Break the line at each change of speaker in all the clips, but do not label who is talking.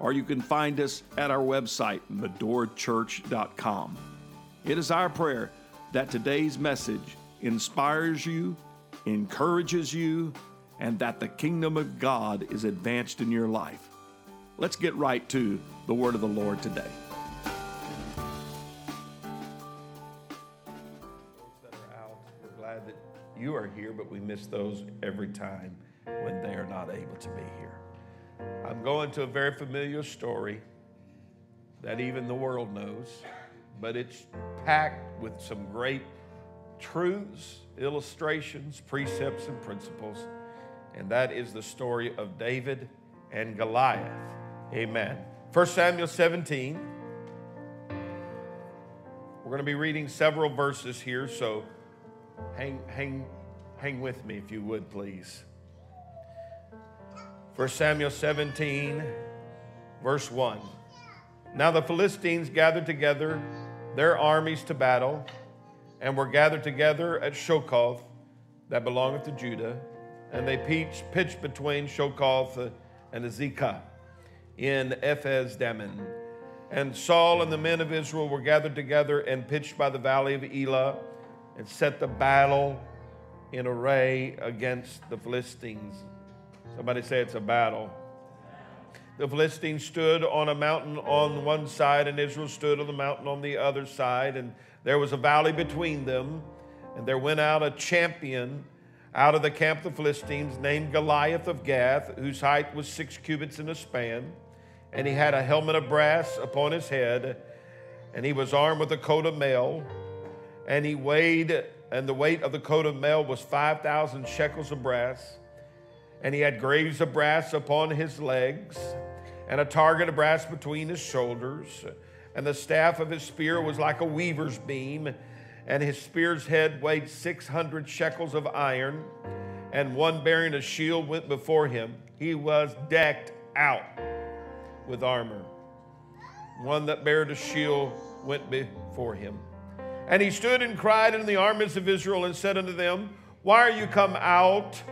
or you can find us at our website, medorachurch.com. It is our prayer that today's message inspires you, encourages you, and that the kingdom of God is advanced in your life. Let's get right to the word of the Lord today.
We're glad that you are here, but we miss those every time when they are not able to be here. I'm going to a very familiar story that even the world knows, but it's packed with some great truths, illustrations, precepts, and principles. And that is the story of David and Goliath. Amen. 1 Samuel 17. We're going to be reading several verses here, so hang, hang, hang with me if you would, please. 1 Samuel 17, verse 1. Now the Philistines gathered together their armies to battle, and were gathered together at Shokoth, that belongeth to Judah, and they pitched, between Shokoth and Azekah in Ephes Dammim. And Saul and the men of Israel were gathered together and pitched by the valley of Elah, and set the battle in array against the Philistines. Somebody say it's a battle. The Philistines stood on a mountain on one side, and Israel stood on the mountain on the other side, and there was a valley between them. And there went out a champion out of the camp of the Philistines named Goliath of Gath, whose height was six cubits in a span. And he had a helmet of brass upon his head, and he was armed with a coat of mail. And he weighed, and the weight of the coat of mail was 5,000 shekels of brass and he had greaves of brass upon his legs, and a target of brass between his shoulders. And the staff of his spear was like a weaver's beam, and his spear's head weighed 600 shekels of iron, and one bearing a shield went before him. He was decked out with armor. One that bare a shield went before him. And he stood and cried unto the armies of Israel and said unto them, Why are you come out?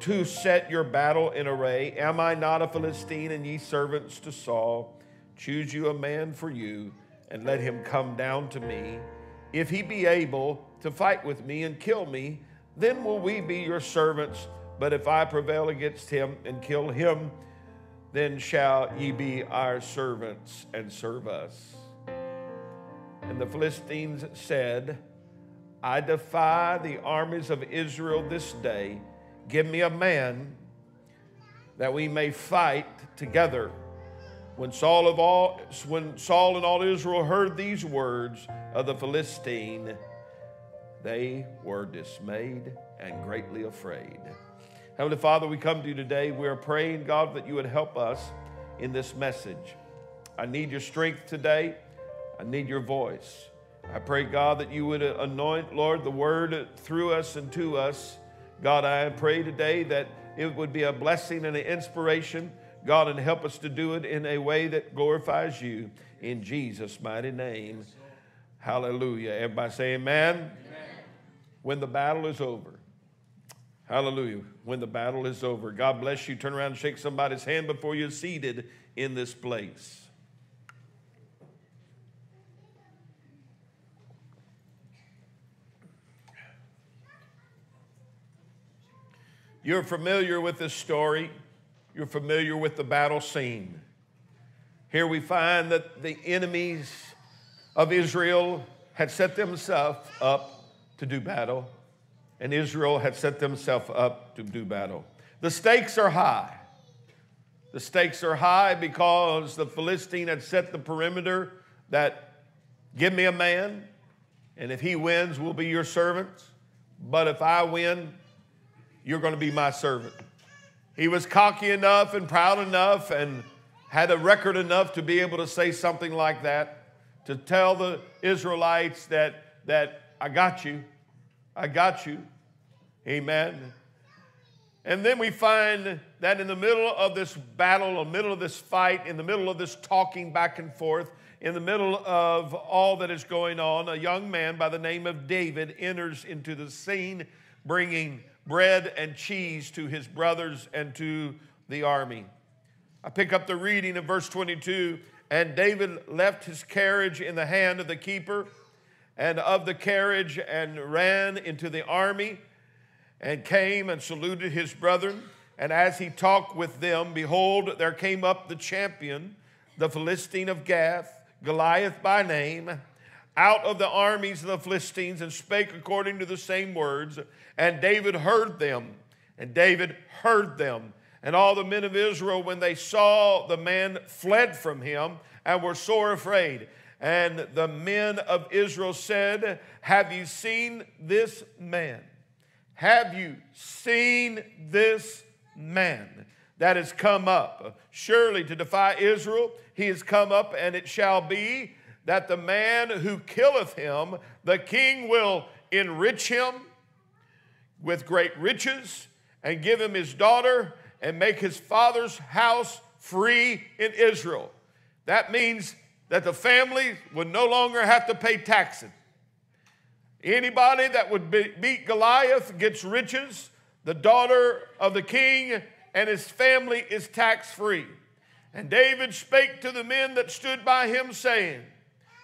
To set your battle in array. Am I not a Philistine, and ye servants to Saul? Choose you a man for you, and let him come down to me. If he be able to fight with me and kill me, then will we be your servants. But if I prevail against him and kill him, then shall ye be our servants and serve us. And the Philistines said, I defy the armies of Israel this day Give me a man that we may fight together. When Saul, of all, when Saul and all Israel heard these words of the Philistine, they were dismayed and greatly afraid. Heavenly Father, we come to you today. We are praying, God, that you would help us in this message. I need your strength today. I need your voice. I pray, God, that you would anoint, Lord, the word through us and to us. God, I pray today that it would be a blessing and an inspiration, God, and help us to do it in a way that glorifies you in Jesus' mighty name. Hallelujah. Everybody say amen. amen. When the battle is over. Hallelujah. When the battle is over. God bless you. Turn around and shake somebody's hand before you're seated in this place. You're familiar with this story. You're familiar with the battle scene. Here we find that the enemies of Israel had set themselves up to do battle, and Israel had set themselves up to do battle. The stakes are high. The stakes are high because the Philistine had set the perimeter that give me a man, and if he wins, we'll be your servants. But if I win, you're going to be my servant. He was cocky enough and proud enough and had a record enough to be able to say something like that to tell the Israelites that, that I got you. I got you. Amen. And then we find that in the middle of this battle, in the middle of this fight, in the middle of this talking back and forth, in the middle of all that is going on, a young man by the name of David enters into the scene bringing bread and cheese to his brothers and to the army. I pick up the reading of verse 22 and David left his carriage in the hand of the keeper and of the carriage and ran into the army and came and saluted his brethren. And as he talked with them, behold, there came up the champion, the Philistine of Gath, Goliath by name, out of the armies of the Philistines, and spake according to the same words. And David heard them, and David heard them. And all the men of Israel, when they saw the man, fled from him and were sore afraid. And the men of Israel said, Have you seen this man? Have you seen this man that has come up? Surely to defy Israel, he has come up, and it shall be that the man who killeth him, the king will enrich him with great riches and give him his daughter and make his father's house free in Israel. That means that the family would no longer have to pay taxes. Anybody that would be, beat Goliath gets riches. The daughter of the king and his family is tax free. And David spake to the men that stood by him, saying,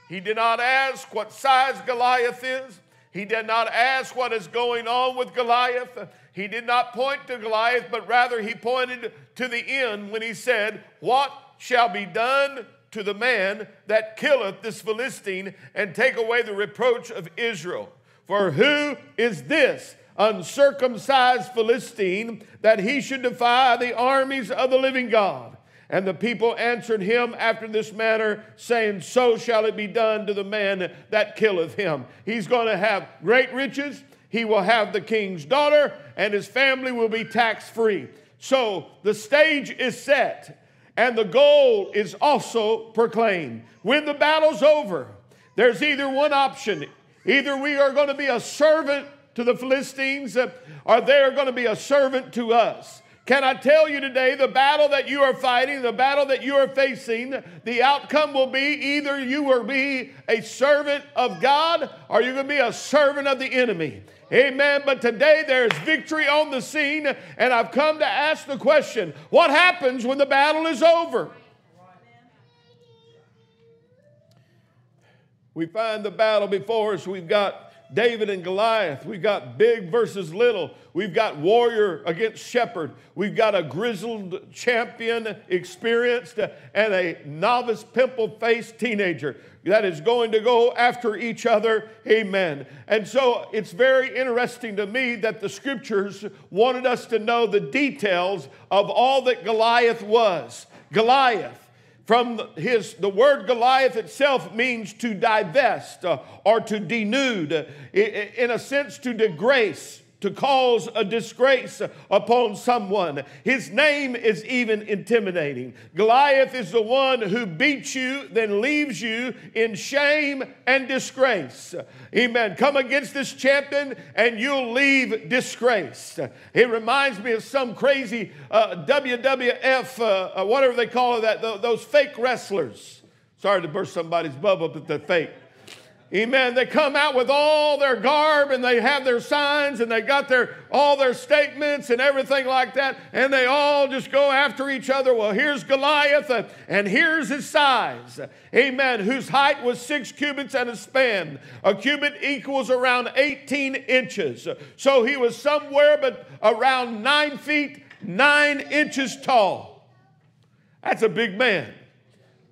He did not ask what size Goliath is. He did not ask what is going on with Goliath. He did not point to Goliath, but rather he pointed to the end when he said, What shall be done to the man that killeth this Philistine and take away the reproach of Israel. For who is this uncircumcised Philistine that he should defy the armies of the living God? And the people answered him after this manner, saying, So shall it be done to the man that killeth him. He's going to have great riches, he will have the king's daughter, and his family will be tax free. So the stage is set and the goal is also proclaimed. When the battle's over, there's either one option either we are going to be a servant to the Philistines or they are going to be a servant to us. Can I tell you today, the battle that you are fighting, the battle that you are facing, the outcome will be either you will be a servant of God or you're going to be a servant of the enemy. Amen. But today there's victory on the scene, and I've come to ask the question what happens when the battle is over? We find the battle before us. We've got David and Goliath. We've got big versus little. We've got warrior against shepherd. We've got a grizzled champion, experienced, and a novice, pimple faced teenager that is going to go after each other. Amen. And so it's very interesting to me that the scriptures wanted us to know the details of all that Goliath was. Goliath from his the word goliath itself means to divest uh, or to denude in a sense to disgrace to cause a disgrace upon someone. His name is even intimidating. Goliath is the one who beats you, then leaves you in shame and disgrace. Amen. Come against this champion and you'll leave disgrace. It reminds me of some crazy uh, WWF, uh, uh, whatever they call it, that, those fake wrestlers. Sorry to burst somebody's bubble, but they're fake. Amen. They come out with all their garb and they have their signs and they got their all their statements and everything like that, and they all just go after each other. Well, here's Goliath, and here's his size. Amen. Whose height was six cubits and a span. A cubit equals around 18 inches. So he was somewhere but around nine feet, nine inches tall. That's a big man.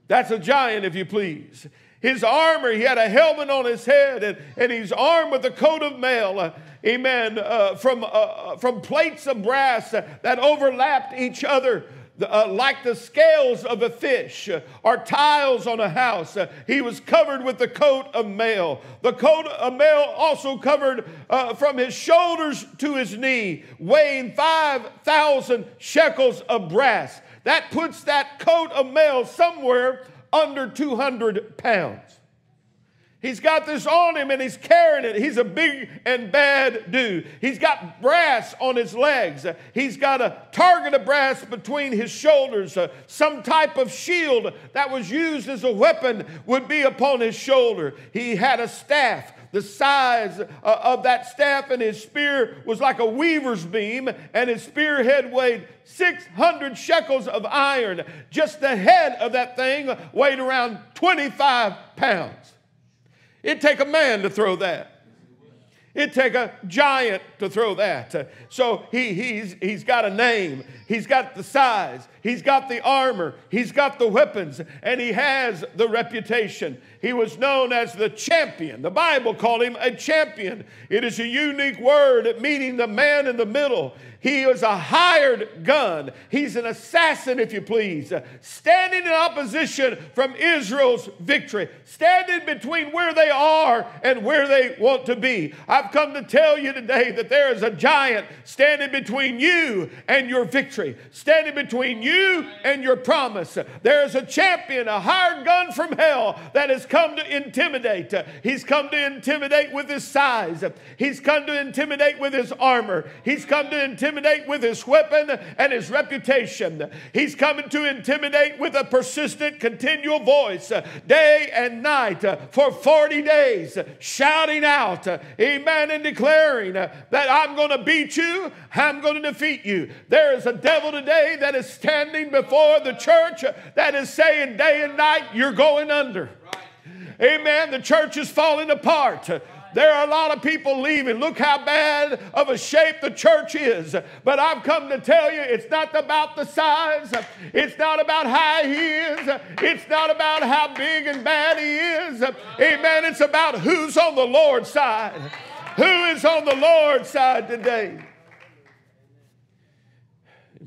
That's a giant, if you please his armor. He had a helmet on his head, and, and he's armed with a coat of mail. Uh, amen. Uh, from, uh, uh from plates of brass that overlapped each other. Uh, like the scales of a fish uh, or tiles on a house. He was covered with the coat of mail. The coat of mail also covered from his shoulders to his knee, weighing 5,000 shekels of brass. That puts that coat of mail somewhere under 200 pounds. He's got this on him and he's carrying it. He's a big and bad dude. He's got brass on his legs. He's got a target of brass between his shoulders. Uh, some type of shield that was used as a weapon would be upon his shoulder. He had a staff. The size uh, of that staff and his spear was like a weaver's beam, and his spearhead weighed 600 shekels of iron. Just the head of that thing weighed around 25 pounds. It'd take a man to throw that. It'd take a giant to throw that. So he, he's, he's got a name. He's got the size. He's got the armor. He's got the weapons. And he has the reputation. He was known as the champion. The Bible called him a champion. It is a unique word meaning the man in the middle. He is a hired gun. He's an assassin, if you please, standing in opposition from Israel's victory, standing between where they are and where they want to be. I've come to tell you today that there is a giant standing between you and your victory, standing between you and your promise. There is a champion, a hired gun from hell that is come to intimidate. He's come to intimidate with his size, he's come to intimidate with his armor, he's come to intimidate with his weapon and his reputation. He's coming to intimidate with a persistent, continual voice, day and night, for 40 days, shouting out, amen, and declaring that I'm going to beat you, I'm going to defeat you. There is a devil today that is standing before the church that is saying, day and night, you're going under. Amen. The church is falling apart. There are a lot of people leaving. Look how bad of a shape the church is. But I've come to tell you it's not about the size, it's not about how he is, it's not about how big and bad he is. Amen. It's about who's on the Lord's side. Who is on the Lord's side today?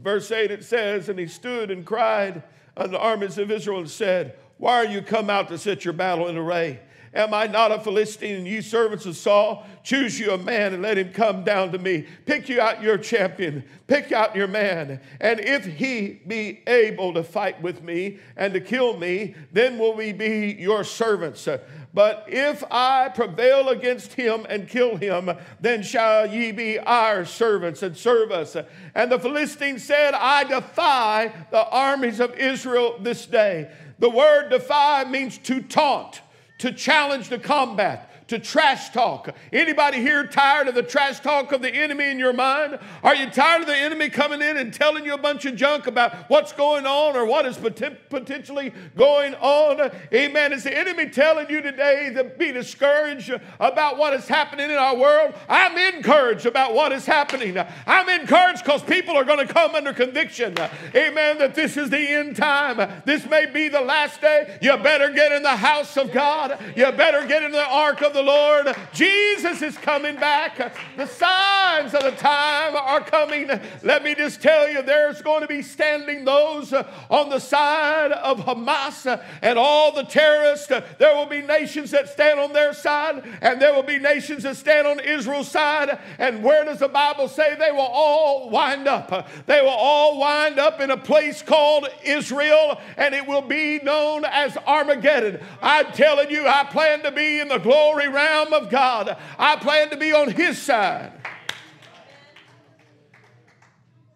verse 8 it says, And he stood and cried unto the armies of Israel and said, Why are you come out to set your battle in array? Am I not a Philistine? And you servants of Saul, choose you a man and let him come down to me. Pick you out your champion, pick out your man. And if he be able to fight with me and to kill me, then will we be your servants. But if I prevail against him and kill him, then shall ye be our servants and serve us. And the Philistine said, I defy the armies of Israel this day. The word defy means to taunt to challenge the combat to trash talk. Anybody here tired of the trash talk of the enemy in your mind? Are you tired of the enemy coming in and telling you a bunch of junk about what's going on or what is potentially going on? Amen. Is the enemy telling you today to be discouraged about what is happening in our world? I'm encouraged about what is happening. I'm encouraged because people are going to come under conviction. Amen. That this is the end time. This may be the last day. You better get in the house of God. You better get in the ark of the Lord. Jesus is coming back. The signs of the time are coming. Let me just tell you, there's going to be standing those on the side of Hamas and all the terrorists. There will be nations that stand on their side, and there will be nations that stand on Israel's side. And where does the Bible say they will all wind up? They will all wind up in a place called Israel, and it will be known as Armageddon. I'm telling you, I plan to be in the glory realm of God. I plan to be on His side.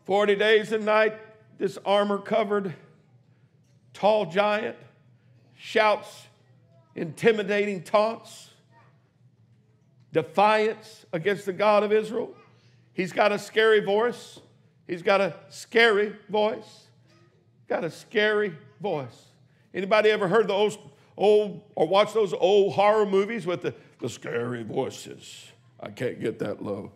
40 days and night, this armor covered, tall giant shouts intimidating taunts, defiance against the God of Israel. He's got a scary voice. He's got a scary voice. Got a scary voice. Anybody ever heard the old Oh, old or watch those old horror movies with the, the scary voices. I can't get that low.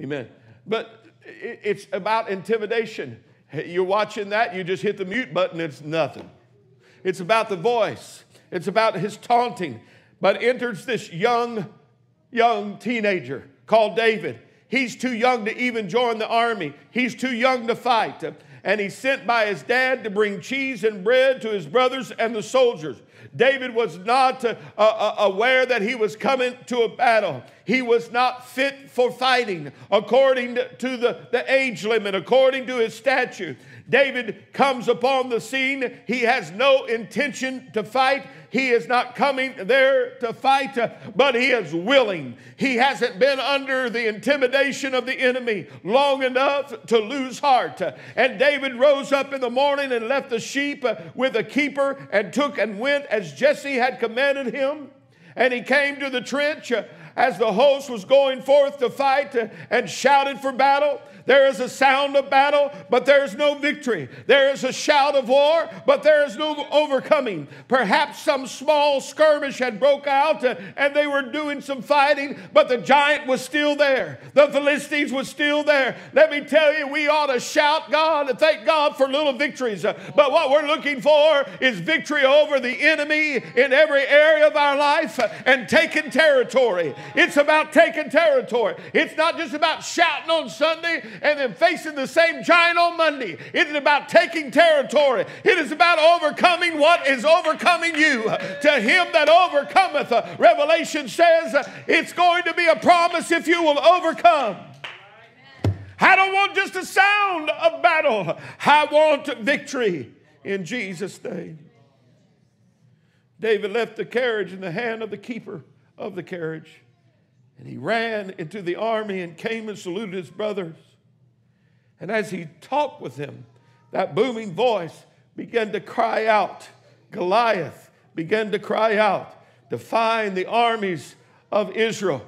Amen. But it's about intimidation. You're watching that, you just hit the mute button, it's nothing. It's about the voice, it's about his taunting. But enters this young, young teenager called David. He's too young to even join the army, he's too young to fight. And he sent by his dad to bring cheese and bread to his brothers and the soldiers. David was not uh, uh, aware that he was coming to a battle. He was not fit for fighting according to the, the age limit, according to his statute. David comes upon the scene. He has no intention to fight. He is not coming there to fight, but he is willing. He hasn't been under the intimidation of the enemy long enough to lose heart. And David rose up in the morning and left the sheep with a keeper and took and went as Jesse had commanded him. And he came to the trench as the host was going forth to fight and shouted for battle. There is a sound of battle, but there is no victory. There is a shout of war, but there is no overcoming. Perhaps some small skirmish had broke out and they were doing some fighting, but the giant was still there. The Philistines was still there. Let me tell you, we ought to shout God and thank God for little victories. But what we're looking for is victory over the enemy in every area of our life and taking territory. It's about taking territory. It's not just about shouting on Sunday and then facing the same giant on Monday. It is about taking territory. It is about overcoming what is overcoming you. To him that overcometh, uh, Revelation says uh, it's going to be a promise if you will overcome. I don't want just a sound of battle. I want victory in Jesus' name. David left the carriage in the hand of the keeper of the carriage, and he ran into the army and came and saluted his brothers. And as he talked with him, that booming voice began to cry out. Goliath began to cry out, defying the armies of Israel.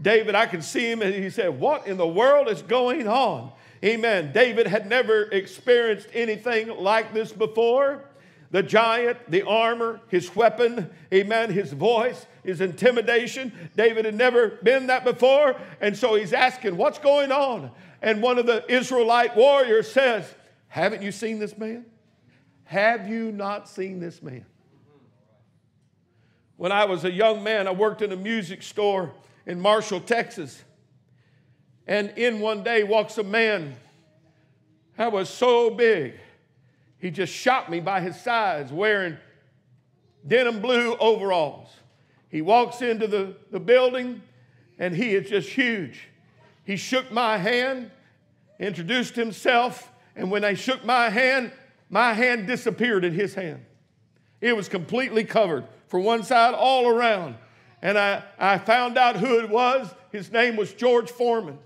David, I can see him, and he said, What in the world is going on? Amen. David had never experienced anything like this before. The giant, the armor, his weapon, amen, his voice, his intimidation. David had never been that before. And so he's asking, What's going on? And one of the Israelite warriors says, Haven't you seen this man? Have you not seen this man? When I was a young man, I worked in a music store in Marshall, Texas. And in one day walks a man that was so big, he just shot me by his sides wearing denim blue overalls. He walks into the, the building and he is just huge. He shook my hand, introduced himself, and when they shook my hand, my hand disappeared in his hand. It was completely covered from one side all around. And I, I found out who it was. His name was George Foreman.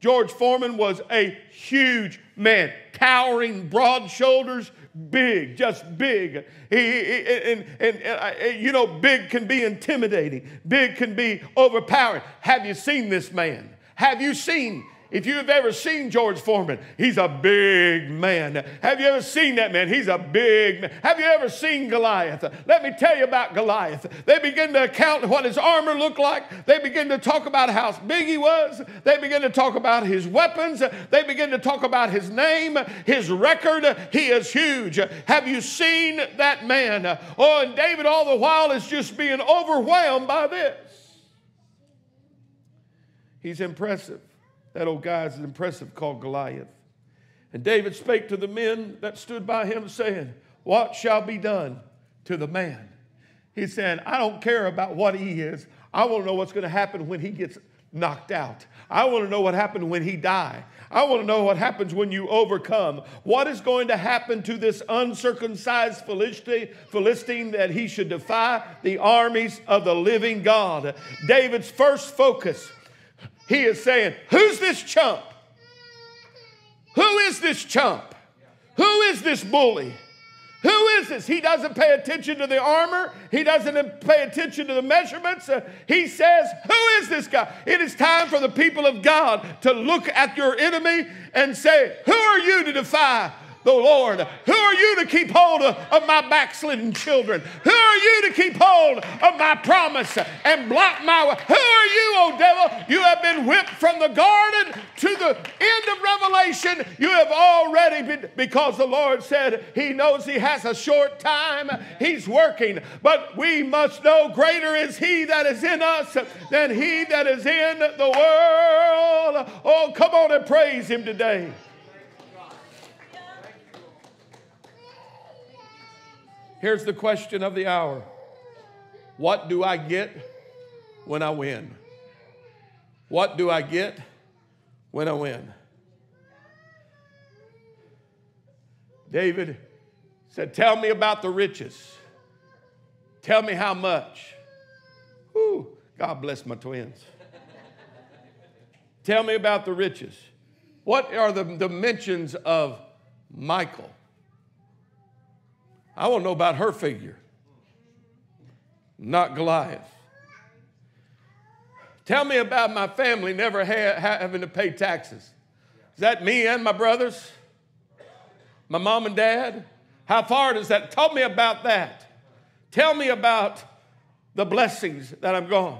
George Foreman was a huge man, towering, broad shoulders, big, just big. He, and, and, and, uh, uh, you know, big can be intimidating, big can be overpowering. Have you seen this man? Have you seen if you have ever seen George Foreman, he's a big man. Have you ever seen that man? He's a big man. Have you ever seen Goliath? Let me tell you about Goliath. They begin to account what his armor looked like. They begin to talk about how big he was. They begin to talk about his weapons. They begin to talk about his name, his record. He is huge. Have you seen that man? Oh, and David all the while is just being overwhelmed by this. He's impressive. That old guy is impressive called Goliath. And David spake to the men that stood by him, saying, What shall be done to the man? He said, I don't care about what he is. I want to know what's going to happen when he gets knocked out. I want to know what happened when he died. I want to know what happens when you overcome. What is going to happen to this uncircumcised Philistine that he should defy the armies of the living God? David's first focus he is saying, Who's this chump? Who is this chump? Who is this bully? Who is this? He doesn't pay attention to the armor. He doesn't pay attention to the measurements. Uh, he says, Who is this guy? It is time for the people of God to look at your enemy and say, Who are you to defy the Lord. Who are you to keep hold of, my backslidden children? Who are you to keep hold of my promise and block my way? Who are you, O devil? You have been whipped from the garden to the end of Revelation. You have already been, because the Lord said He knows He has a short time. He's working. But we must know greater is He that is in us than He that is in the world. Oh, come on and praise Him today. Here's the question of the hour What do I get when I win? What do I get when I win? David said, Tell me about the riches. Tell me how much. Whew, God bless my twins. Tell me about the riches. What are the dimensions of Michal? I want to know about her figure, not Goliath. Tell me about my family never ha- having to pay taxes. Is that me and my brothers? My mom and dad? How far does that? Tell me about that. Tell me about the blessings that I'm going.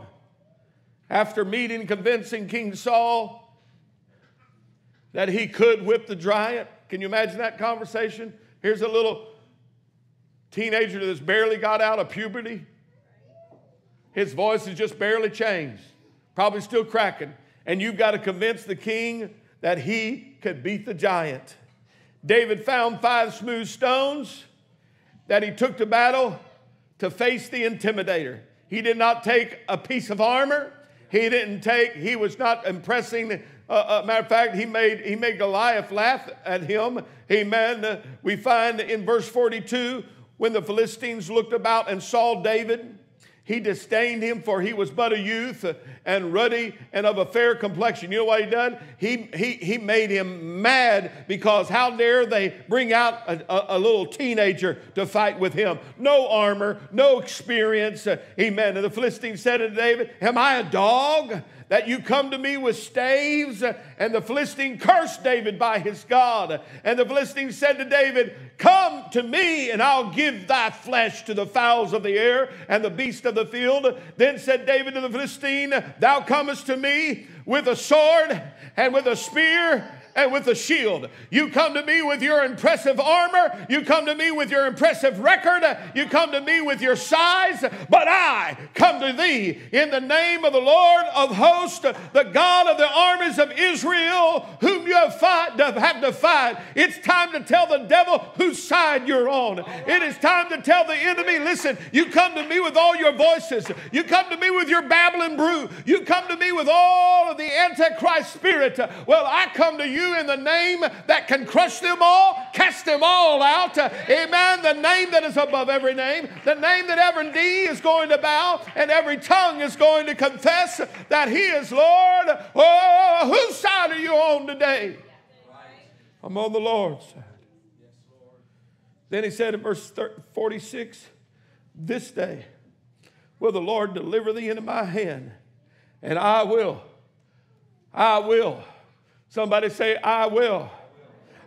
After meeting, convincing King Saul that he could whip the giant, can you imagine that conversation? Here's a little teenager that's barely got out of puberty. His voice has just barely changed, probably still cracking. And you've got to convince the king that he could beat the giant. David found five smooth stones that he took to battle to face the intimidator. He did not take a piece of armor. He didn't take, he was not impressing. Uh, uh, matter of fact, he made, he made Goliath laugh at him. Amen. Uh, we find in verse 42 when the Philistines looked about and saw David, he disdained him, for he was but a youth and ruddy and of a fair complexion. You know what he done? He, he, he made him mad because how dare they bring out a, a, a little teenager to fight with him? No armor, no experience. Amen. And the Philistines said to David, Am I a dog? That you come to me with staves. And the Philistine cursed David by his God. And the Philistine said to David, Come to me, and I'll give thy flesh to the fowls of the air and the beasts of the field. Then said David to the Philistine, Thou comest to me with a sword and with a spear and with a shield. You come to me with your impressive armor. You come to me with your impressive record. You come to me with your size. But I come to thee in the name of the Lord of hosts, the God of the armies of Israel, whom you have, fought, have defied. It's time to tell the devil whose side you're on. It is time to tell the enemy, listen, you come to me with all your voices. You come to me with your babbling brew. You come to me with all of the Antichrist spirit. Well, I come to you you in the name that can crush them all, cast them all out. Amen. The name that is above every name, the name that every knee is going to bow and every tongue is going to confess that He is Lord. Oh, whose side are you on today? I'm on the Lord's side. Then he said in verse 46 This day will the Lord deliver thee into my hand, and I will, I will Somebody say, I will.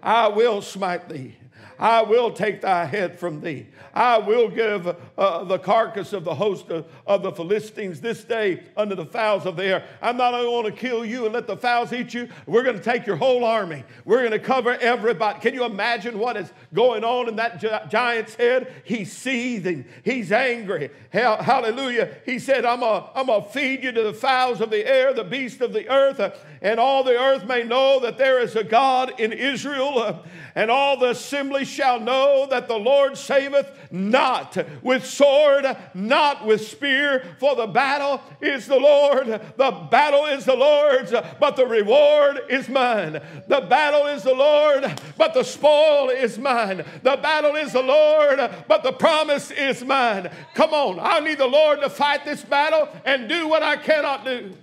I will smite thee. I will take thy head from thee. I will give uh, the carcass of the host of, of, the Philistines this day unto the fowls of the air. I'm not only going to kill you and let the fowls eat you, we're going to take your whole army. We're going to cover everybody. Can you imagine what is going on in that gi- giant's head? He's seething, he's angry. Hallelujah. He said, I'm going to feed you to the fowls of the air, the beasts of the earth, uh, and all the earth may know that there is a God in Israel. Uh, and all the assembly shall know that the Lord saveth not with sword, not with spear, for the battle is the Lord. The battle is the Lord's, but the reward is mine. The battle is the Lord, but the spoil is mine. The battle is the Lord, but the promise is mine. Come on, I need the Lord to fight this battle and do what I cannot do.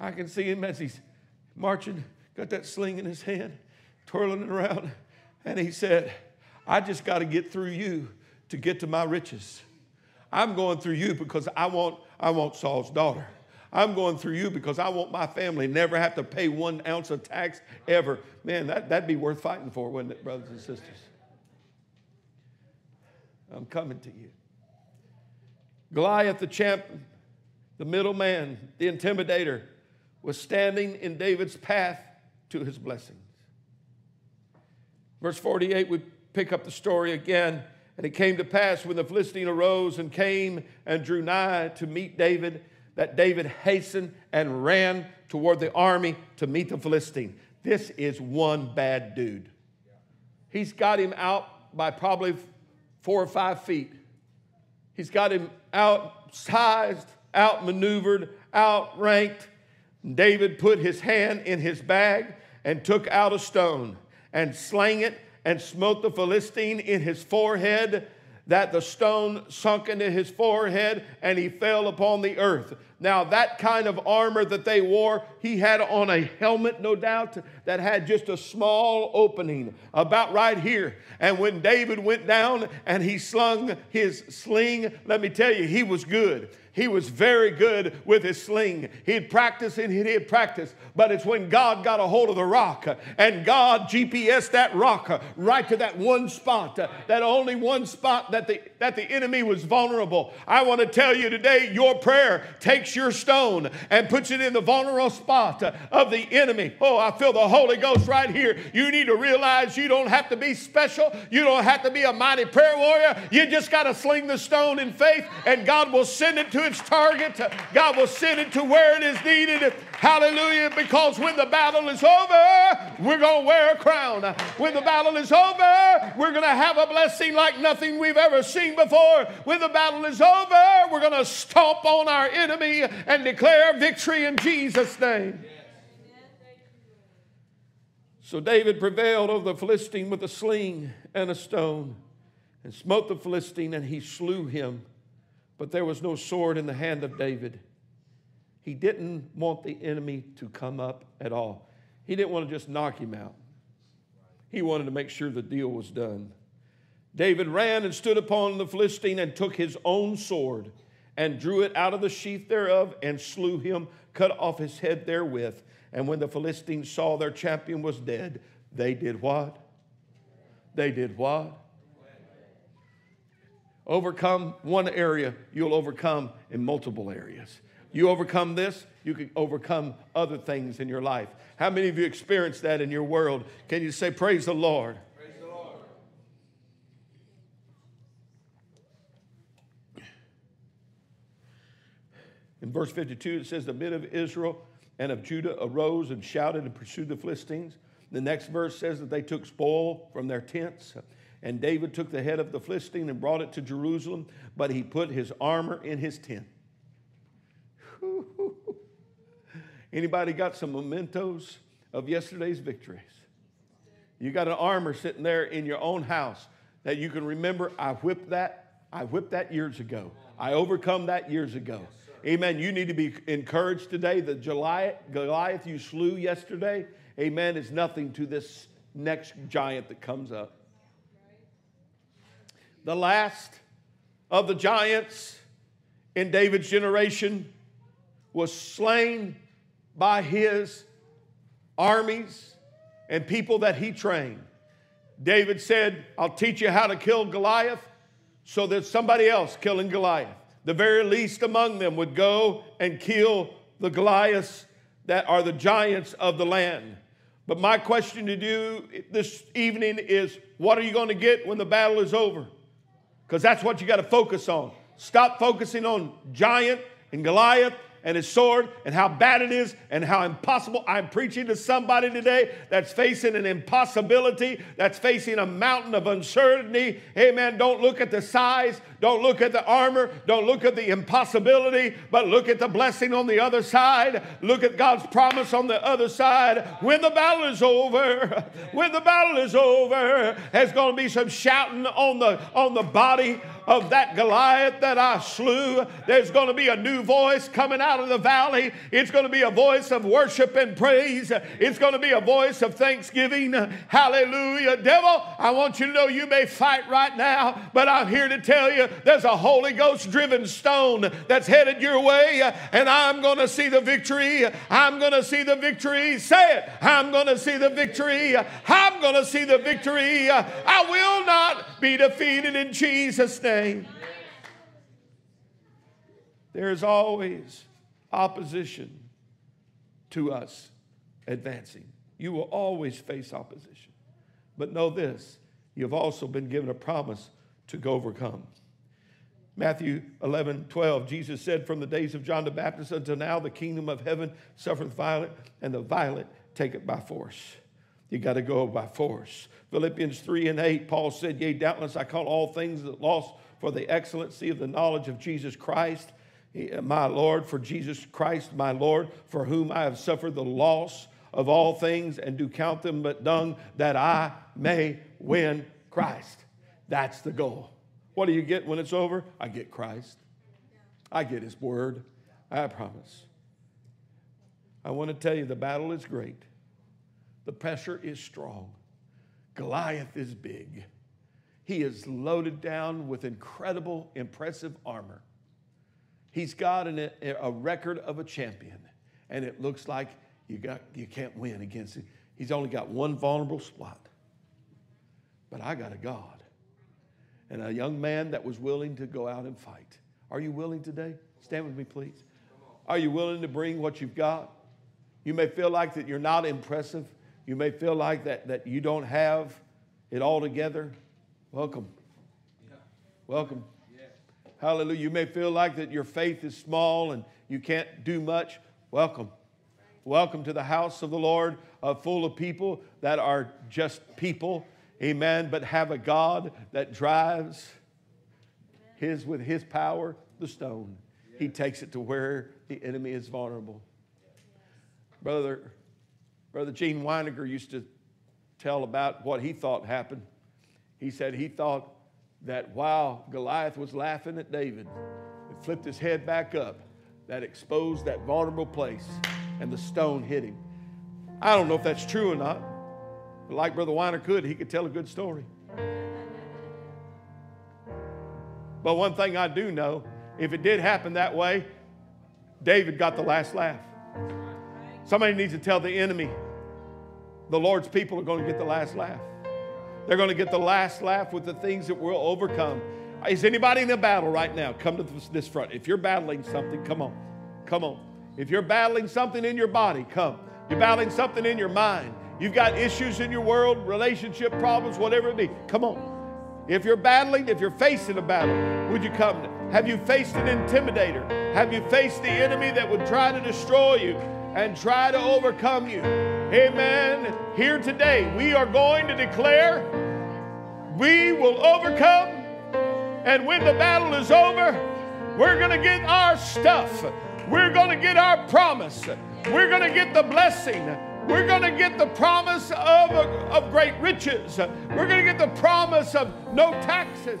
I can see him as he's marching got that sling in his hand, twirling around. And he said, I just got to get through you to get to my riches. I'm going through you because I want, I want Saul's daughter. I'm going through you because I want my family never have to pay one ounce of tax ever. Man, that, that'd be worth fighting for, wouldn't it, brothers and sisters? I'm coming to you. Goliath, the champion, the middleman, the intimidator, was standing in David's path to his blessings. Verse 48, we pick up the story again. And it came to pass when the Philistine arose and came and drew nigh to meet David, that David hastened and ran toward the army to meet the Philistine. This is one bad dude. He's got him out by probably four or five feet. He's got him outsized, outmaneuvered, outranked. David put his hand in his bag and took out a stone and slang it and smote the Philistine in his forehead, that the stone sunk into his forehead and he fell upon the earth. Now, that kind of armor that they wore, he had on a helmet, no doubt, that had just a small opening about right here. And when David went down and he slung his sling, let me tell you, he was good. He was very good with his sling. He'd practice and he'd practice, but it's when God got a hold of the rock and God GPS that rock right to that one spot, that only one spot that the, that the enemy was vulnerable. I want to tell you today, your prayer takes your stone and puts it in the vulnerable spot of the enemy. Oh, I feel the Holy Ghost right here. You need to realize you don't have to be special. You don't have to be a mighty prayer warrior. You just got to sling the stone in faith and God will send it to its target. God will send it to where it is needed. Hallelujah. Because when the battle is over, we're going to wear a crown. When the battle is over, we're going to have a blessing like nothing we've ever seen before. When the battle is over, we're going to stomp on our enemy and declare victory in Jesus' name. So David prevailed over the Philistine with a sling and a stone and smote the Philistine, and he slew him but there was no sword in the hand of David. He didn't want the enemy to come up at all. He didn't want to just knock him out. He wanted to make sure the deal was done. David ran and stood upon the Philistine and took his own sword and drew it out of the sheath thereof and slew him, cut off his head therewith. And when the Philistines saw their champion was dead, they did what? They did what? Overcome one area, you'll overcome in multiple areas. You overcome this, you can overcome other things in your life. How many of you experienced that in your world? Can you say, Praise the Lord? Praise the Lord. In verse 52, it says, The men of Israel and of Judah arose and shouted and pursued the Philistines. The next verse says that they took spoil from their tents and David took the head of the Philistine and brought it to Jerusalem, but he put his armor in his tent. Anybody got some mementos of yesterday's victories? You got an armor sitting there in your own house that you can remember. I whipped that. I whipped that years ago. I overcome that years ago. Amen. You need to be encouraged today. The Goliath you slew yesterday, amen, is nothing to this next giant that comes up the last of the giants in David's generation, was slain by his armies and people that he trained. David said, I'll teach you how to kill Goliath so that somebody else killing Goliath. The very least among them would go and kill the Goliaths that are the giants of the land. But my question to you this evening is what are you going to get when the battle is over? because that's what you got to focus on. Stop focusing on giant and Goliath and his sword and how bad it is and how impossible. I'm preaching to somebody today that's facing an impossibility, that's facing a mountain of uncertainty. Amen. Don't look at the size, don't look at the armor, don't look at the impossibility, but look at the blessing on the other side. Look at God's promise on the other side. When the battle is over, when the battle is over, there's going to be some shouting on the on the body of that Goliath that I slew. There's going to be a new voice coming out of the valley. It's going to be a voice of worship and praise. It's going to be a voice of thanksgiving. Hallelujah. Devil, I want you to know you may fight right now, but I'm here to tell you there's a Holy Ghost driven stone that's headed your way, and I'm going to see the victory. I'm going to see the victory. Say it. I'm going to see the victory. I'm going to see the victory. I will not be defeated in Jesus' name. There is always opposition to us advancing. You will always face opposition. But know this you've also been given a promise to overcome. Matthew 11, 12, Jesus said, From the days of John the Baptist until now, the kingdom of heaven suffereth violent, and the violent take it by force. You got to go by force. Philippians 3 and 8, Paul said, Yea, doubtless I call all things that lost for the excellency of the knowledge of Jesus Christ, eh, my Lord, for Jesus Christ, my Lord, for whom I have suffered the loss of all things and do count them but dung, that I may win Christ. That's the goal. What do you get when it's over? I get Christ. I get His Word. I promise. I want to tell you the battle is great, the pressure is strong. Goliath is big. He is loaded down with incredible, impressive armor. He's got an, a record of a champion, and it looks like you, got, you can't win against him. He's only got one vulnerable spot. But I got a God and a young man that was willing to go out and fight. Are you willing today? Stand with me, please. Are you willing to bring what you've got? You may feel like that you're not impressive. You may feel like that, that you don't have it all together. Welcome. Yeah. Welcome. Yeah. Hallelujah. You may feel like that your faith is small and you can't do much. Welcome. Welcome to the house of the Lord, uh, full of people that are just people, amen, but have a God that drives his with his power the stone. He takes it to where the enemy is vulnerable. Brother, Brother Gene Weiniger used to tell about what he thought happened. He said he thought that while Goliath was laughing at David, it flipped his head back up, that exposed that vulnerable place, and the stone hit him. I don't know if that's true or not, but like Brother Weiner could, he could tell a good story. But one thing I do know, if it did happen that way, David got the last laugh. Somebody needs to tell the enemy the Lord's people are going to get the last laugh. They're going to get the last laugh with the things that we'll overcome. Is anybody in a battle right now? Come to this front. If you're battling something, come on. Come on. If you're battling something in your body, come. You're battling something in your mind. You've got issues in your world, relationship problems, whatever it be. Come on. If you're battling, if you're facing a battle, would you come? Have you faced an intimidator? Have you faced the enemy that would try to destroy you? and try to overcome you. Amen. Here today, we are going to declare we will overcome, and when the battle is over, we're going to get our stuff. We're going to get our promise. We're going to get the blessing. We're going to get the promise of, of great riches. We're going to get the promise of no taxes.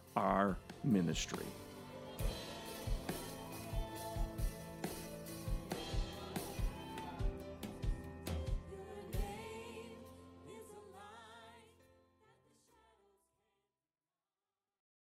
our ministry.